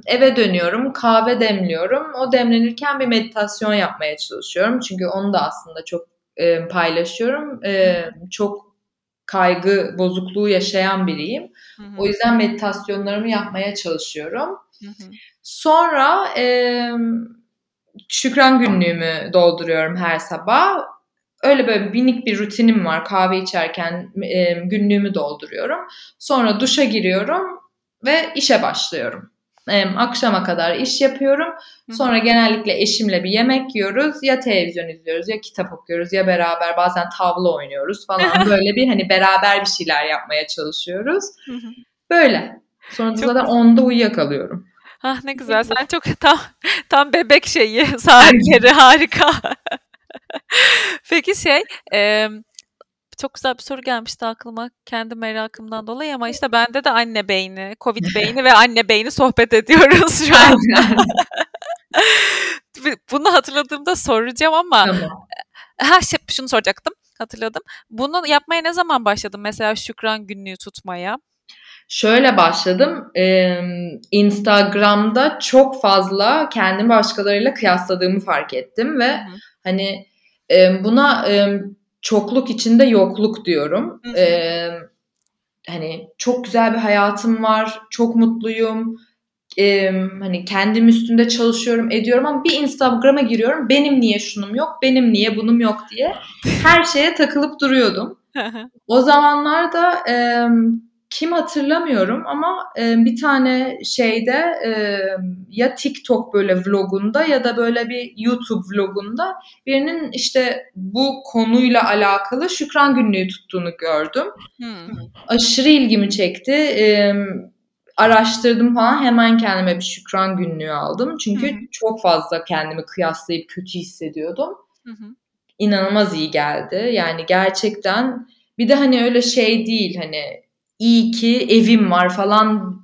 eve dönüyorum, kahve demliyorum. O demlenirken bir meditasyon yapmaya çalışıyorum. Çünkü onu da aslında çok paylaşıyorum. Çok kaygı bozukluğu yaşayan biriyim. Hı hı. O yüzden meditasyonlarımı yapmaya çalışıyorum. Hı hı. Sonra şükran günlüğümü dolduruyorum her sabah. Öyle böyle minik bir rutinim var. Kahve içerken em, günlüğümü dolduruyorum. Sonra duşa giriyorum ve işe başlıyorum. Em, akşama kadar iş yapıyorum. Sonra genellikle eşimle bir yemek yiyoruz. Ya televizyon izliyoruz ya kitap okuyoruz ya beraber bazen tavla oynuyoruz falan. Böyle bir hani beraber bir şeyler yapmaya çalışıyoruz. Böyle. Sonra da Çok zaten 10'da uyuyakalıyorum. Ah ne güzel. Sen çok tam tam bebek şeyi saatleri harika. Peki şey e, çok güzel bir soru gelmişti aklıma kendi merakımdan dolayı ama işte bende de anne beyni, Covid beyni ve anne beyni sohbet ediyoruz şu an. Bunu hatırladığımda soracağım ama tamam. ha şey, şunu soracaktım. Hatırladım. Bunu yapmaya ne zaman başladın? Mesela şükran günlüğü tutmaya. Şöyle başladım. Ee, Instagram'da çok fazla kendimi başkalarıyla kıyasladığımı fark ettim ve hı. hani e, buna e, çokluk içinde yokluk diyorum. Hı hı. Ee, hani çok güzel bir hayatım var, çok mutluyum. Ee, hani kendim üstünde çalışıyorum, ediyorum ama bir Instagram'a giriyorum. Benim niye şunum yok, benim niye bunum yok diye her şeye takılıp duruyordum. O zamanlarda e, kim hatırlamıyorum ama e, bir tane şeyde e, ya TikTok böyle vlogunda ya da böyle bir YouTube vlogunda birinin işte bu konuyla alakalı şükran günlüğü tuttuğunu gördüm. Hmm. Aşırı ilgimi çekti. E, araştırdım falan hemen kendime bir şükran günlüğü aldım. Çünkü hı. çok fazla kendimi kıyaslayıp kötü hissediyordum hı. inanılmaz iyi geldi. Yani gerçekten bir de hani öyle şey değil hani iyi ki evim var falan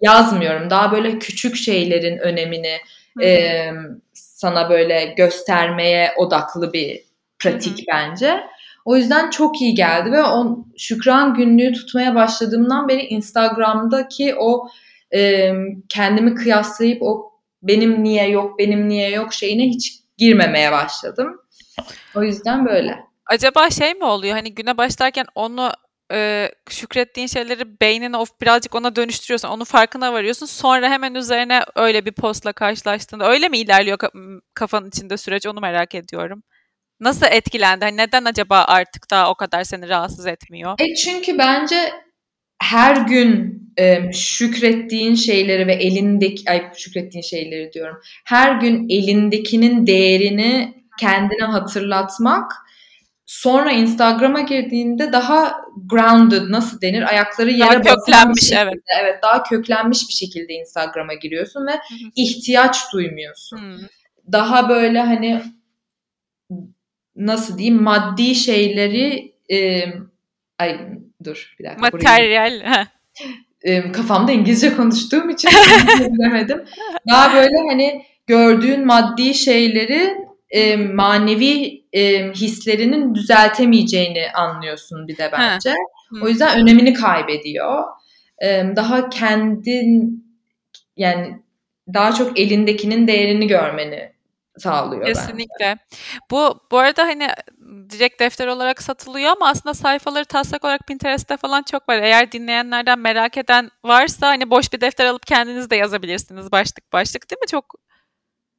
yazmıyorum. Daha böyle küçük şeylerin önemini Hı hı. e, sana böyle göstermeye odaklı bir pratik bence. O yüzden çok iyi geldi ve o şükran günlüğü tutmaya başladığımdan beri Instagram'daki o e, kendimi kıyaslayıp o benim niye yok, benim niye yok şeyine hiç girmemeye başladım. O yüzden böyle. Acaba şey mi oluyor? Hani güne başlarken onu e, şükrettiğin şeyleri beynine of birazcık ona dönüştürüyorsun. Onun farkına varıyorsun. Sonra hemen üzerine öyle bir postla karşılaştığında öyle mi ilerliyor kafanın içinde süreç? Onu merak ediyorum. Nasıl etkilendi? Hani neden acaba artık daha o kadar seni rahatsız etmiyor? E çünkü bence her gün e, şükrettiğin şeyleri ve elindeki ay şükrettiğin şeyleri diyorum. Her gün elindekinin değerini kendine hatırlatmak sonra Instagram'a girdiğinde daha grounded nasıl denir ayakları yere Daha köklenmiş şekilde, evet. evet daha köklenmiş bir şekilde Instagram'a giriyorsun ve hı. ihtiyaç duymuyorsun. Hmm. Daha böyle hani nasıl diyeyim maddi şeyleri e, ay dur bir dakika Materyal. e, kafamda İngilizce konuştuğum için bilemedim. Daha böyle hani gördüğün maddi şeyleri e, manevi e, hislerinin düzeltemeyeceğini anlıyorsun bir de bence. Hmm. O yüzden önemini kaybediyor. E, daha kendin yani daha çok elindekinin değerini görmeni sağlıyor bence. Kesinlikle. Bu bu arada hani direkt defter olarak satılıyor ama aslında sayfaları taslak olarak Pinterest'te falan çok var. Eğer dinleyenlerden merak eden varsa hani boş bir defter alıp kendiniz de yazabilirsiniz başlık başlık değil mi? Çok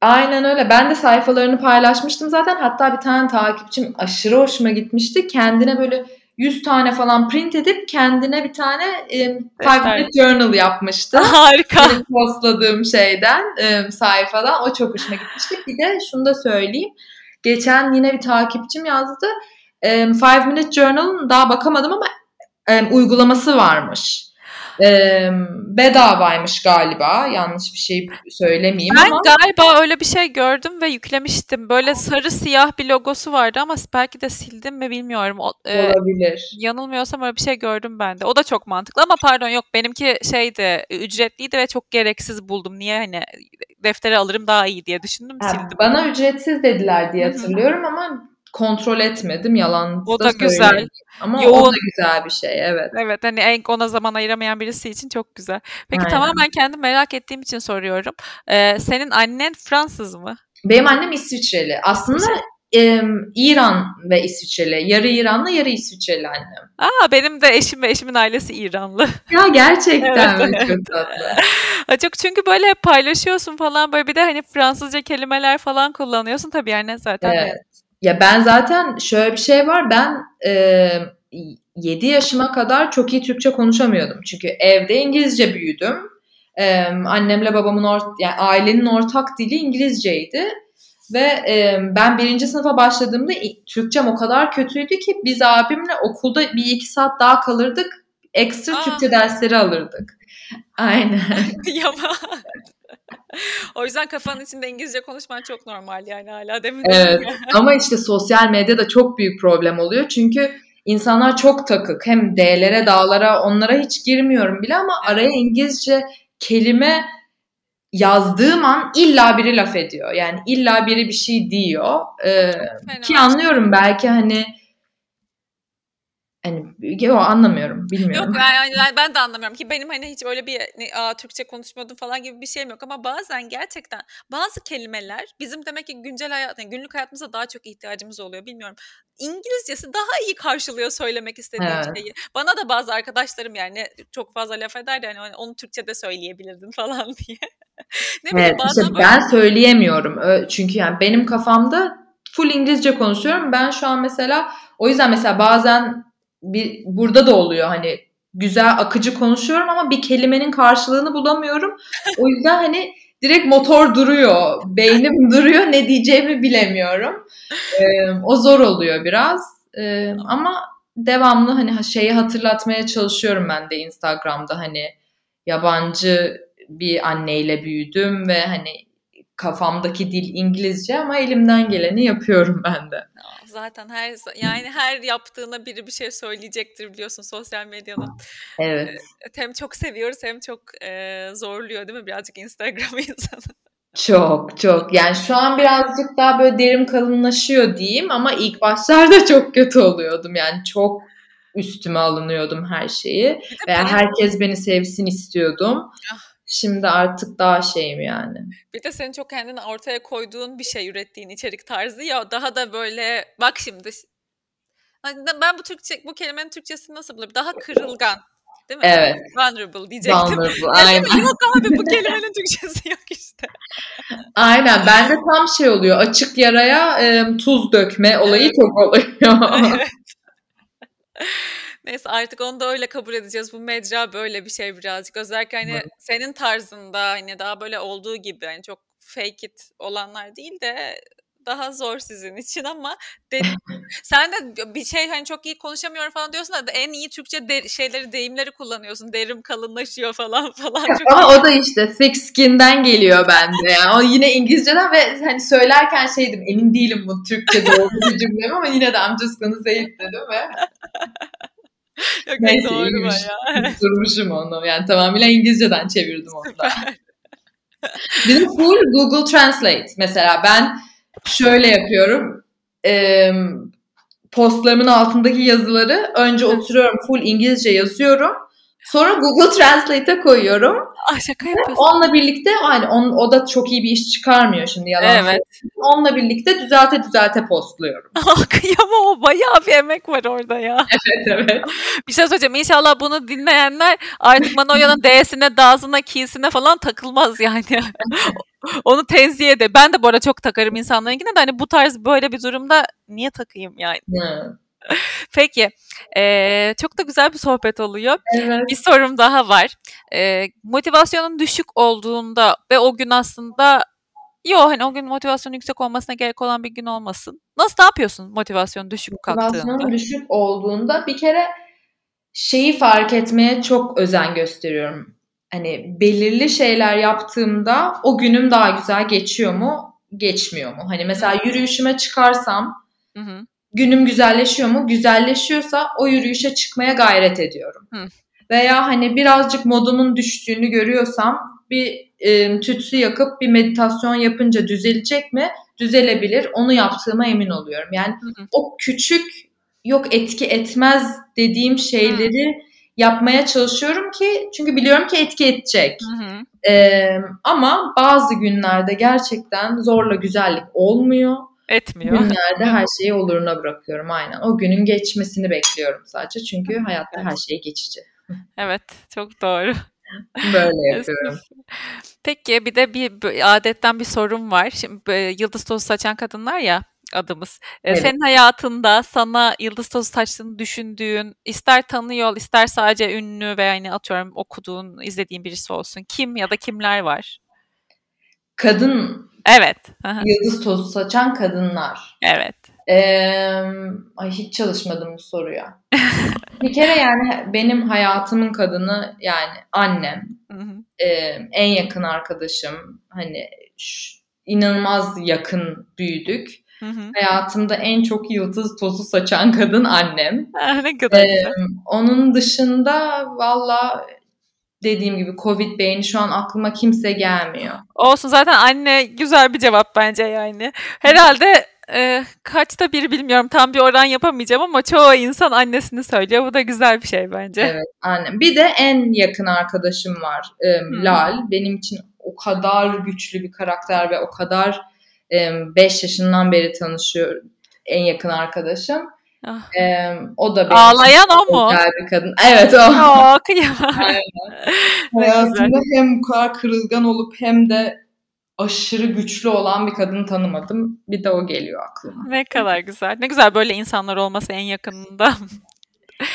Aynen öyle. Ben de sayfalarını paylaşmıştım zaten. Hatta bir tane takipçim aşırı hoşuma gitmişti. Kendine böyle 100 tane falan print edip kendine bir tane e, five minute journal yapmıştı. harika. Benim postladığım şeyden, e, sayfadan. O çok hoşuma gitmişti. Bir de şunu da söyleyeyim. Geçen yine bir takipçim yazdı. E, five minute journal'ın daha bakamadım ama e, uygulaması varmış. E, bedavaymış galiba. Yanlış bir şey söylemeyeyim Ben ama. galiba öyle bir şey gördüm ve yüklemiştim. Böyle sarı siyah bir logosu vardı ama belki de sildim mi bilmiyorum. O, e, Olabilir. yanılmıyorsam öyle bir şey gördüm ben de. O da çok mantıklı ama pardon yok benimki şeydi ücretliydi ve çok gereksiz buldum. Niye hani defteri alırım daha iyi diye düşündüm Ha, sildim. bana ücretsiz dediler diye hatırlıyorum ama kontrol etmedim. Yalan O da da güzel. Ama o Yoğun. da güzel bir şey evet. Evet hani en ona zaman ayıramayan birisi için çok güzel. Peki Aynen. tamamen kendim merak ettiğim için soruyorum. Ee, senin annen Fransız mı? Benim annem İsviçreli. Aslında e, İran ve İsviçreli. Yarı İranlı yarı İsviçreli annem. Aa benim de eşim ve eşimin ailesi İranlı. Ya gerçekten Evet. Çok tatlı. Ha, Çok çünkü böyle paylaşıyorsun falan böyle bir de hani Fransızca kelimeler falan kullanıyorsun tabii yani zaten. Evet. Ya ben zaten şöyle bir şey var. Ben e, 7 yaşıma kadar çok iyi Türkçe konuşamıyordum. Çünkü evde İngilizce büyüdüm. E, annemle babamın ort yani ailenin ortak dili İngilizceydi. Ve e, ben birinci sınıfa başladığımda Türkçem o kadar kötüydü ki biz abimle okulda bir iki saat daha kalırdık. Ekstra Aa. Türkçe dersleri alırdık. Aynen. O yüzden kafanın içinde İngilizce konuşman çok normal yani hala demin. Evet. Ama işte sosyal medyada çok büyük problem oluyor. Çünkü insanlar çok takık. Hem D'lere, dağlara onlara hiç girmiyorum bile ama araya İngilizce kelime yazdığım an illa biri laf ediyor. Yani illa biri bir şey diyor. Ee, ki anlıyorum belki hani yo, anlamıyorum bilmiyorum. Yok ben, ben, ben de anlamıyorum ki benim hani hiç öyle bir ne, Aa, Türkçe konuşmuyordum falan gibi bir şeyim yok ama bazen gerçekten bazı kelimeler bizim demek ki güncel hayat, yani günlük hayatımızda daha çok ihtiyacımız oluyor bilmiyorum. İngilizcesi daha iyi karşılıyor söylemek istediğim Evet. şeyi. Bana da bazı arkadaşlarım yani çok fazla laf eder de hani onu Türkçe'de söyleyebilirdin falan diye. ne bileyim Evet, işte böyle- ben söyleyemiyorum. Çünkü yani benim kafamda full İngilizce konuşuyorum. Ben şu an mesela o yüzden mesela bazen bir burada da oluyor hani güzel akıcı konuşuyorum ama bir kelimenin karşılığını bulamıyorum. O yüzden hani direkt motor duruyor. Beynim duruyor. Ne diyeceğimi bilemiyorum. Ee, o zor oluyor biraz. Ee, ama devamlı hani ha- şeyi hatırlatmaya çalışıyorum ben de Instagram'da hani yabancı bir anneyle büyüdüm ve hani kafamdaki dil İngilizce ama elimden geleni yapıyorum ben de. Zaten her yani her yaptığına biri bir şey söyleyecektir biliyorsun sosyal medyanın. Evet. Hem çok seviyoruz hem çok e, zorluyor değil mi birazcık Instagram insanı? Çok çok. Yani şu an birazcık daha böyle derim kalınlaşıyor diyeyim ama ilk başlarda çok kötü oluyordum. Yani çok üstüme alınıyordum her şeyi. Veya herkes beni sevsin istiyordum. Şimdi artık daha şeyim yani. Bir de senin çok kendini ortaya koyduğun bir şey ürettiğin içerik tarzı ya daha da böyle bak şimdi Hani ben bu Türkçe bu kelimenin Türkçesini nasıl bulurum? Daha kırılgan. Değil mi? Evet. Vulnerable diyecektim. Vulnerable. Aynen. Yok abi bu kelimenin Türkçesi yok işte. Aynen. Bende tam şey oluyor. Açık yaraya e, tuz dökme olayı Evet. çok oluyor. Evet. Neyse artık onu da öyle kabul edeceğiz. Bu mecra böyle bir şey birazcık. Özellikle hani Evet. senin tarzında hani daha böyle olduğu gibi hani çok fake it olanlar değil de daha zor sizin için ama de, sen de bir şey hani çok iyi konuşamıyorum falan diyorsun da en iyi Türkçe de, şeyleri deyimleri kullanıyorsun. Derim kalınlaşıyor falan falan. Çok Ama o da işte thick skin'den geliyor bende. Yani o yine İngilizceden ve hani söylerken şeydim emin değilim bu Türkçe doğru bir cümle ama yine de I'm just gonna say it dedim ve Yok, Neyse, doğru iyiymiş. bayağı. durmuşum onu. Yani tamamıyla İngilizceden çevirdim onu da. De full Google Translate. Mesela ben şöyle yapıyorum. Ee, postlarımın altındaki yazıları önce oturuyorum full İngilizce yazıyorum. Sonra Google Translate'e koyuyorum. Ah şaka yapıyorsun. Onunla birlikte hani on, o da çok iyi bir iş çıkarmıyor şimdi yalan. Evet. söyleyeyim. Onunla birlikte düzelte düzelte postluyorum. Kıyamam o bayağı bir emek var orada ya. Evet evet. Bir şey söyleyeceğim. İnşallah bunu dinleyenler artık Manoya'nın D'sine, D'sine, K'sine falan takılmaz yani. Onu tenzih ede. Ben de bu arada çok takarım insanlarınkine de hani bu tarz böyle bir durumda niye takayım yani. Hı. Peki. eee, çok da güzel bir sohbet oluyor. Evet. Bir sorum daha var. Eee, motivasyonun düşük olduğunda ve o gün aslında Yo hani o gün motivasyonun yüksek olmasına gerek olan bir gün olmasın. Nasıl ne yapıyorsun motivasyon düşük kalktığında? Motivasyonum düşük olduğunda bir kere şeyi fark etmeye çok özen gösteriyorum. Hani belirli şeyler yaptığımda o günüm daha güzel geçiyor mu, geçmiyor mu? Hani mesela yürüyüşüme çıkarsam Hı hı. Günüm güzelleşiyor mu? Güzelleşiyorsa o yürüyüşe çıkmaya gayret ediyorum. Hı. Veya hani birazcık modumun düştüğünü görüyorsam bir e, tütsü yakıp bir meditasyon yapınca düzelecek mi? Düzelebilir. Onu yaptığıma emin oluyorum. Yani Hı hı. o küçük yok etki etmez dediğim şeyleri yapmaya çalışıyorum ki çünkü biliyorum ki etki edecek. Hı hı. Ee, ama bazı günlerde gerçekten zorla güzellik olmuyor. Etmiyor. Günlerde her şeyi oluruna bırakıyorum aynen. O günün geçmesini bekliyorum sadece çünkü hayatta her şey geçici. Evet, çok doğru. Böyle yapıyorum. Peki bir de bir bir adetten bir sorum var. Şimdi yıldız tozu saçan kadınlar ya adımız. E, Evet. Senin hayatında sana yıldız tozu saçtığını düşündüğün, ister tanıyor, ister sadece ünlü ve yani atıyorum okuduğun, izlediğin birisi olsun. Kim ya da kimler var? Kadın Evet. aha, yıldız tozu saçan kadınlar. Evet. Ee, ay hiç çalışmadım bu soruya. bir kere yani benim hayatımın kadını yani annem, Hı hı. e, en yakın arkadaşım. Hani ş- inanılmaz yakın büyüdük. Hı hı. Hayatımda en çok yıldız tozu saçan kadın annem. Ne kadar Ee, onun dışında valla dediğim gibi Covid beyni şu an aklıma kimse gelmiyor. Olsun zaten anne güzel bir cevap bence yani. Herhalde e, kaçta bir bilmiyorum tam bir oran yapamayacağım ama çoğu insan annesini söylüyor. Bu da güzel bir şey bence. Evet annem. Bir de en yakın arkadaşım var e, Hmm. Lal. Benim için o kadar güçlü bir karakter ve o kadar 5 yaşından beri tanışıyor en yakın arkadaşım. Ah. E, o da benim Ağlayan o mu? bir kadın. Evet o. Ne Hayatımda hem bu kadar kırılgan olup hem de aşırı güçlü olan bir kadın tanımadım. Bir de o geliyor aklıma. Ne kadar güzel. Ne güzel böyle insanlar olması en yakınında.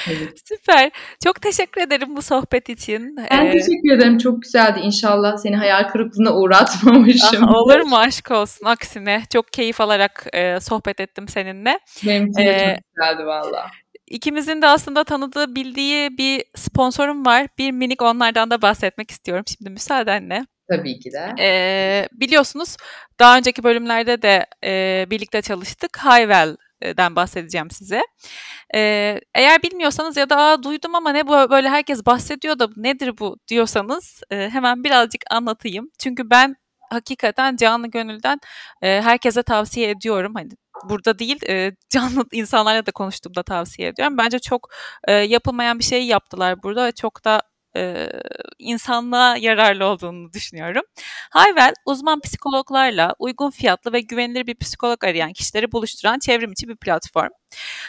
Evet. Süper. Çok teşekkür ederim bu sohbet için. Ben Ee, teşekkür ederim. Çok güzeldi. İnşallah seni hayal kırıklığına uğratmamışım. ah, olur mu aşk olsun. Aksine çok keyif alarak e, sohbet ettim seninle. Benim için de Ee, çok güzeldi valla. İkimizin de aslında tanıdığı, bildiği bir sponsorum var. Bir minik onlardan da bahsetmek istiyorum şimdi müsaadenle. Tabii ki de. Ee, biliyorsunuz daha önceki bölümlerde de e, birlikte çalıştık. Highwell'den bahsedeceğim size. Eğer bilmiyorsanız ya da Aa, duydum ama ne bu böyle herkes bahsediyor da nedir bu diyorsanız hemen birazcık anlatayım. Çünkü ben hakikaten canlı gönülden herkese tavsiye ediyorum. Hani burada değil canlı insanlarla da konuştuğumda tavsiye ediyorum. Bence çok yapılmayan bir şey yaptılar burada ve çok da e, insanlığa yararlı olduğunu düşünüyorum. Hayvel, uzman psikologlarla uygun fiyatlı ve güvenilir bir psikolog arayan kişileri buluşturan çevrim içi bir platform.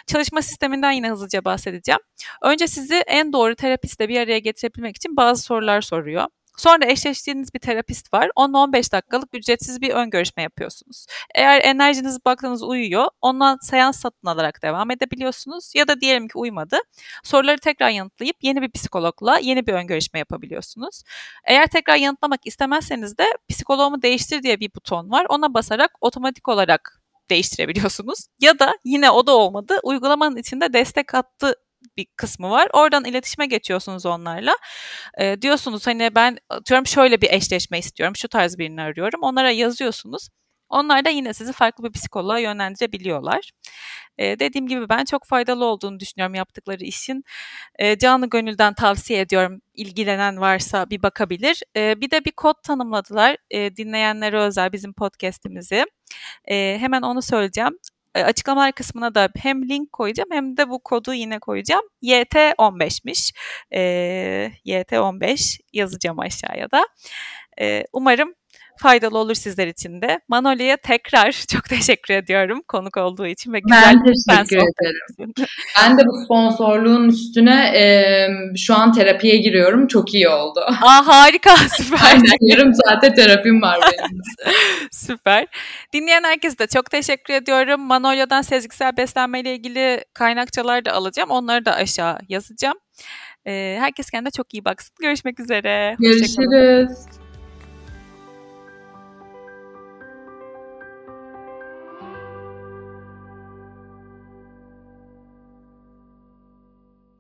Çalışma sisteminden yine hızlıca bahsedeceğim. Önce sizi en doğru terapistle bir araya getirebilmek için bazı sorular soruyor. Sonra eşleştiğiniz bir terapist var. 10-15 dakikalık ücretsiz bir ön görüşme yapıyorsunuz. Eğer enerjiniz baktığınız uyuyor, ondan seans satın alarak devam edebiliyorsunuz. Ya da diyelim ki uymadı. Soruları tekrar yanıtlayıp yeni bir psikologla yeni bir ön görüşme yapabiliyorsunuz. Eğer tekrar yanıtlamak istemezseniz de psikoloğumu değiştir diye bir buton var. Ona basarak otomatik olarak değiştirebiliyorsunuz. Ya da yine o da olmadı. Uygulamanın içinde destek hattı bir kısmı var. Oradan iletişime geçiyorsunuz onlarla. E, diyorsunuz hani ben atıyorum şöyle bir eşleşme istiyorum. Şu tarz birini arıyorum. Onlara yazıyorsunuz. Onlar da yine sizi farklı bir psikoloğa yönlendirebiliyorlar. E, dediğim gibi ben çok faydalı olduğunu düşünüyorum yaptıkları işin. E, canı gönülden tavsiye ediyorum. İlgilenen varsa bir bakabilir. E, bir de bir kod tanımladılar e, dinleyenlere özel bizim podcast'imizi. E, hemen onu söyleyeceğim açıklamalar kısmına da hem link koyacağım hem de bu kodu yine koyacağım. YT15'miş. E, YT15 yazacağım aşağıya da. E, umarım faydalı olur sizler için de. Manolya'ya tekrar çok teşekkür ediyorum konuk olduğu için ve güzel ben teşekkür ederim. ben de bu sponsorluğun üstüne e, şu an terapiye giriyorum. Çok iyi oldu. Aa harika süper. Aynen yarım saate terapim var benim. süper. Dinleyen herkese de çok teşekkür ediyorum. Manolya'dan sezgisel beslenme ile ilgili kaynakçalar da alacağım. Onları da aşağı yazacağım. Herkes kendine çok iyi baksın. Görüşmek üzere. Görüşürüz.